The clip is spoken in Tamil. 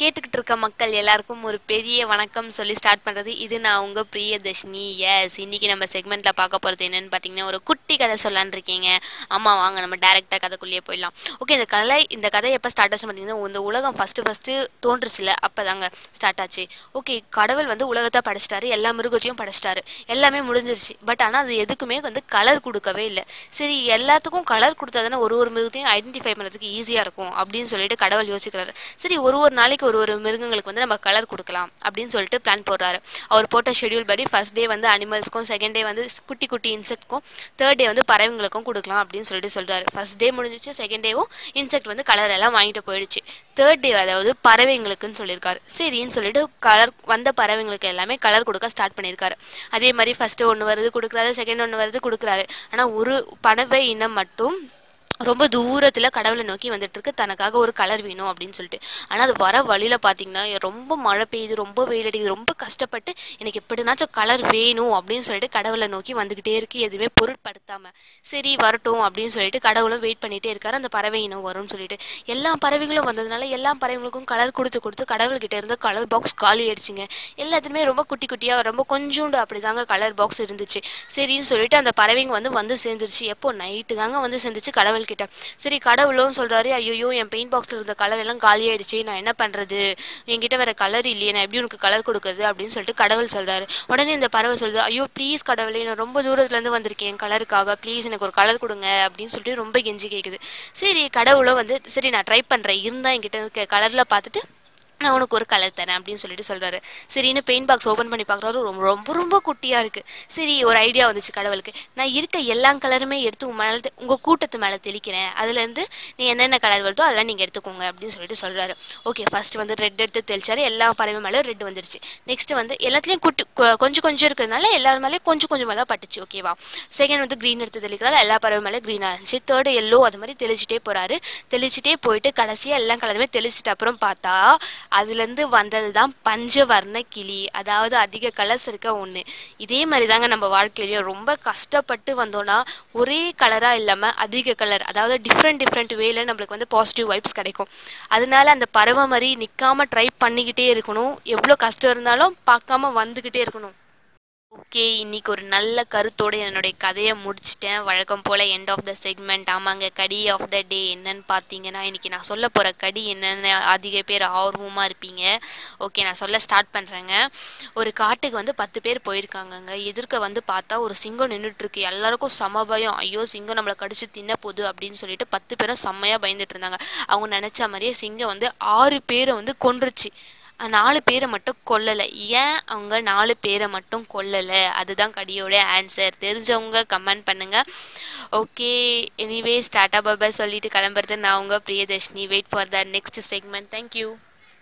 கேட்டுக்கிட்டு இருக்க மக்கள் எல்லாருக்கும் ஒரு பெரிய வணக்கம் சொல்லி ஸ்டார்ட் பண்ணுறது இது நான் உங்கள் பிரியதர்ஷினி. எஸ் இன்னைக்கு நம்ம செக்மெண்ட்டில் பார்க்க போகிறது என்னென்னு பார்த்தீங்கன்னா ஒரு குட்டி கதை சொல்லான்னு இருக்கீங்க. ஆமாம் வாங்க நம்ம டேரெக்டாக கதைக்குள்ளேயே போயிடலாம். ஓகே இந்த கதை இந்த கதை எப்போ ஸ்டார்ட் ஆச்சு பார்த்தீங்கன்னா இந்த உலகம் ஃபஸ்ட்டு ஃபஸ்ட்டு தோன்றுச்சுல அப்போ தாங்க ஸ்டார்ட் ஆச்சு. ஓகே கடவுள் வந்து உலகத்தை படைச்சிட்டாரு எல்லா மிருகத்தையும் படைச்சிட்டாரு. எல்லாமே முடிஞ்சிருச்சு. பட் ஆனால் அது எதுக்குமே வந்து கலர் கொடுக்கவே இல்லை. சரி எல்லாத்துக்கும் கலர் கொடுத்தா தானே ஒரு ஒரு மிருகத்தையும் ஐடென்டிஃபை பண்ணுறதுக்கு ஈஸியாக இருக்கும் அப்படின்னு சொல்லிட்டு கடவுள் யோசிக்கிறாரு. சரி ஒரு ஒரு நாளைக்கு ஒரு ஒரு மிருகங்களுக்கு வந்து நம்ம கலர் கொடுக்கலாம் அப்படின்னு சொல்லிட்டு பிளான் போடுறாரு. அவர் போட்ட ஷெடியூல் படி ஃபர்ஸ்ட் டே வந்து அனிமல்ஸ்க்கும் செகண்ட் டே வந்து குட்டி குட்டி இன்செக்ட்க்கும் தேர்ட் டே வந்து பறவைங்களுக்கும் கொடுக்கலாம் அப்படின்னு சொல்லிட்டு சொல்கிறாரு ஃபர்ஸ்ட் டே முடிஞ்சிச்சு செகண்ட் டேவும் இன்செக்ட் வந்து கலர் எல்லாம் வாங்கிட்டு போயிடுச்சு. தேர்ட் டே அதாவது பறவைங்களுக்குன்னு சொல்லியிருக்காரு. சரின்னு சொல்லிட்டு கலர் வந்த பறவைங்களுக்கு எல்லாமே கலர் கொடுக்க ஸ்டார்ட் பண்ணியிருக்காரு. அதே மாதிரி ஃபர்ஸ்ட்டு ஒன்று வருது கொடுக்குறாரு செகண்ட் ஒன்று வருது கொடுக்குறாரு. ஆனால் ஒரு பறவை இனம் மட்டும் ரொம்ப தூரத்தில் கடவுளை நோக்கி வந்துட்டு இருக்கு தனக்காக ஒரு கலர் வேணும் அப்படின்னு சொல்லிட்டு. ஆனால் அது வர வழியில் பார்த்தீங்கன்னா ரொம்ப மழை பெய்யுது ரொம்ப வெயில் அடிக்குது ரொம்ப கஷ்டப்பட்டு எனக்கு எப்படினாச்சும் கலர் வேணும் அப்படின்னு சொல்லிட்டு கடவுளை நோக்கி வந்துக்கிட்டே இருக்கு. எதுவுமே பொருட்படுத்தாமல் சரி வரட்டும் அப்படின்னு சொல்லிட்டு கடவுளும் வெயிட் பண்ணிகிட்டே இருக்காரு. அந்த பறவை இனம் வரும்னு சொல்லிட்டு. எல்லா பறவைகளும் வந்ததுனால எல்லா பறவைகளுக்கும் கலர் கொடுத்து கொடுத்து கடவுள்கிட்ட இருந்து கலர் பாக்ஸ் காலி ஆயிடுச்சுங்க. எல்லாத்துலேயுமே ரொம்ப குட்டி குட்டியாக ரொம்ப கொஞ்சோண்டு அப்படிதாங்க கலர் பாக்ஸ் இருந்துச்சு. சரின்னு சொல்லிட்டு அந்த பறவைங்க வந்து வந்து சேர்ந்துருச்சு. எப்போ? நைட்டு தாங்க வந்து சேர்ந்துச்சு. கடவுள்கிட்ட கிட்ட சரி கடவுளும் சொல்கிறாரு ஐயோ என் பெயிண்ட் பாக்ஸில் இருந்த கலர் எல்லாம் காலியாயிடுச்சு நான் என்ன பண்ணுறது என்கிட்ட வேற கலர் இல்லையே. நான் எப்படி உனக்கு கலர் கொடுக்குறது? அப்படின்னு சொல்லிட்டு கடவுள் சொல்கிறாரு உடனே இந்த பறவை சொல்லுது ஐயோ ப்ளீஸ் கடவுளே நான் ரொம்ப தூரத்துலேருந்து வந்திருக்கேன். வந்திருக்கேன் கலருக்காக ப்ளீஸ் எனக்கு ஒரு கலர் கொடுங்க. அப்படின்னு சொல்லிட்டு ரொம்ப கெஞ்சி கேட்குது சரி கடவுளும் வந்து சரி நான் ட்ரை பண்ணுறேன் இருந்தால் என்கிட்ட இருக்க கலரில் பார்த்துட்டு நான் உனக்கு ஒரு கலர் தரேன் அப்படின்னு சொல்லிட்டு சொல்றாரு. சரின்னு பெயிண்ட் பாக்ஸ் ஓப்பன் பண்ணி பார்க்குறாரு. ரொம்ப ரொம்ப ரொம்ப குட்டியாக இருக்கு. சரி ஒரு ஐடியா வந்துச்சு கடவுளுக்கு. நான் இருக்க எல்லா கலருமே எடுத்து உங்கள் மேலே உங்கள் கூட்டத்து மேலே தெளிக்கிறேன். அதுலேருந்து நீ என்னென்ன கலர் வருதோ அதெல்லாம் நீங்கள் எடுத்துக்கோங்க அப்படின்னு சொல்லிட்டு சொல்றாரு. ஓகே ஃபர்ஸ்ட் வந்து ரெட் எடுத்து தெளிச்சாரு. எல்லா பறவை மேலே ரெட் வந்துருச்சு. நெக்ஸ்ட் வந்து எல்லாத்துலேயும் குட்டி கொஞ்சம் கொஞ்சம் இருக்கிறதுனால எல்லார் மேலேயும் கொஞ்சம் கொஞ்சமாக தான் பட்டுச்சு. ஓகேவா செகண்ட் வந்து க்ரீன் எடுத்து தெளிக்கிறாரு. எல்லா பறவை மேலே க்ரீனாக இருந்துச்சு. தேர்டு எல்லோ அது மாதிரி தெளிச்சிட்டே போறாரு. தெளிச்சிட்டே போயிட்டு கடைசியாக எல்லா கலருமே தெளிச்சிட்ட அப்புறம் பார்த்தா அதுலேருந்து வந்தது தான் பஞ்சவர்ண கிளி அதாவது அதிக கலர்ஸ் இருக்க ஒன்று இதே மாதிரி தாங்க நம்ம வாழ்க்கையிலையும். ரொம்ப கஷ்டப்பட்டு வந்தோன்னா ஒரே கலராக இல்லாமல் அதிக கலர் அதாவது டிஃப்ரெண்ட் டிஃப்ரெண்ட் வேல நம்மளுக்கு வந்து பாசிட்டிவ் வைப்ஸ் கிடைக்கும். அதனால அந்த பறவை மாதிரி நிற்காம ட்ரை பண்ணிக்கிட்டே இருக்கணும். எவ்வளோ கஷ்டம் இருந்தாலும் பார்க்காம வந்துக்கிட்டே இருக்கணும். ஓகே இன்னைக்கு ஒரு நல்ல கருத்தோட என்னுடைய கதையை முடிச்சிட்டேன். வழக்கம் போல் எண்ட் ஆஃப் த செக்மெண்ட் ஆமாங்க கடி ஆஃப் த டே என்னன்னு பார்த்தீங்கன்னா இன்றைக்கி நான் சொல்ல போகிற கடி என்னென்னு அதிக பேர் ஆர்வமாக இருப்பீங்க. ஓகே நான் சொல்ல ஸ்டார்ட் பண்ணுறேங்க ஒரு காட்டுக்கு வந்து பத்து பேர் போயிருக்காங்கங்க. எதிர்க்க வந்து பார்த்தா ஒரு சிங்கம் நின்றுட்டுருக்கு எல்லாருக்கும் சம பயம். ஐயோ சிங்கம் நம்மளை கடிச்சு தின்ன போகுது அப்படின்னு சொல்லிட்டு பத்து பேரும் செம்மையாக பயந்துட்டு இருந்தாங்க. அவங்க நினச்ச மாதிரியே சிங்கம் வந்து ஆறு பேரை வந்து கொன்றுச்சு. நாலு பேரை மட்டும் கொல்லலை. ஏன் அவங்க நாலு பேரை மட்டும் கொல்லலை? அதுதான் கடியோட ஆன்சர் தெரிஞ்சவங்க கமெண்ட் பண்ணுங்கள் ஓகே எனிவே ஸ்டார்டா பாபா சொல்லிட்டு கிளம்புறது நான் உங்கள் Priyadarshini. Wait for the next segment thank you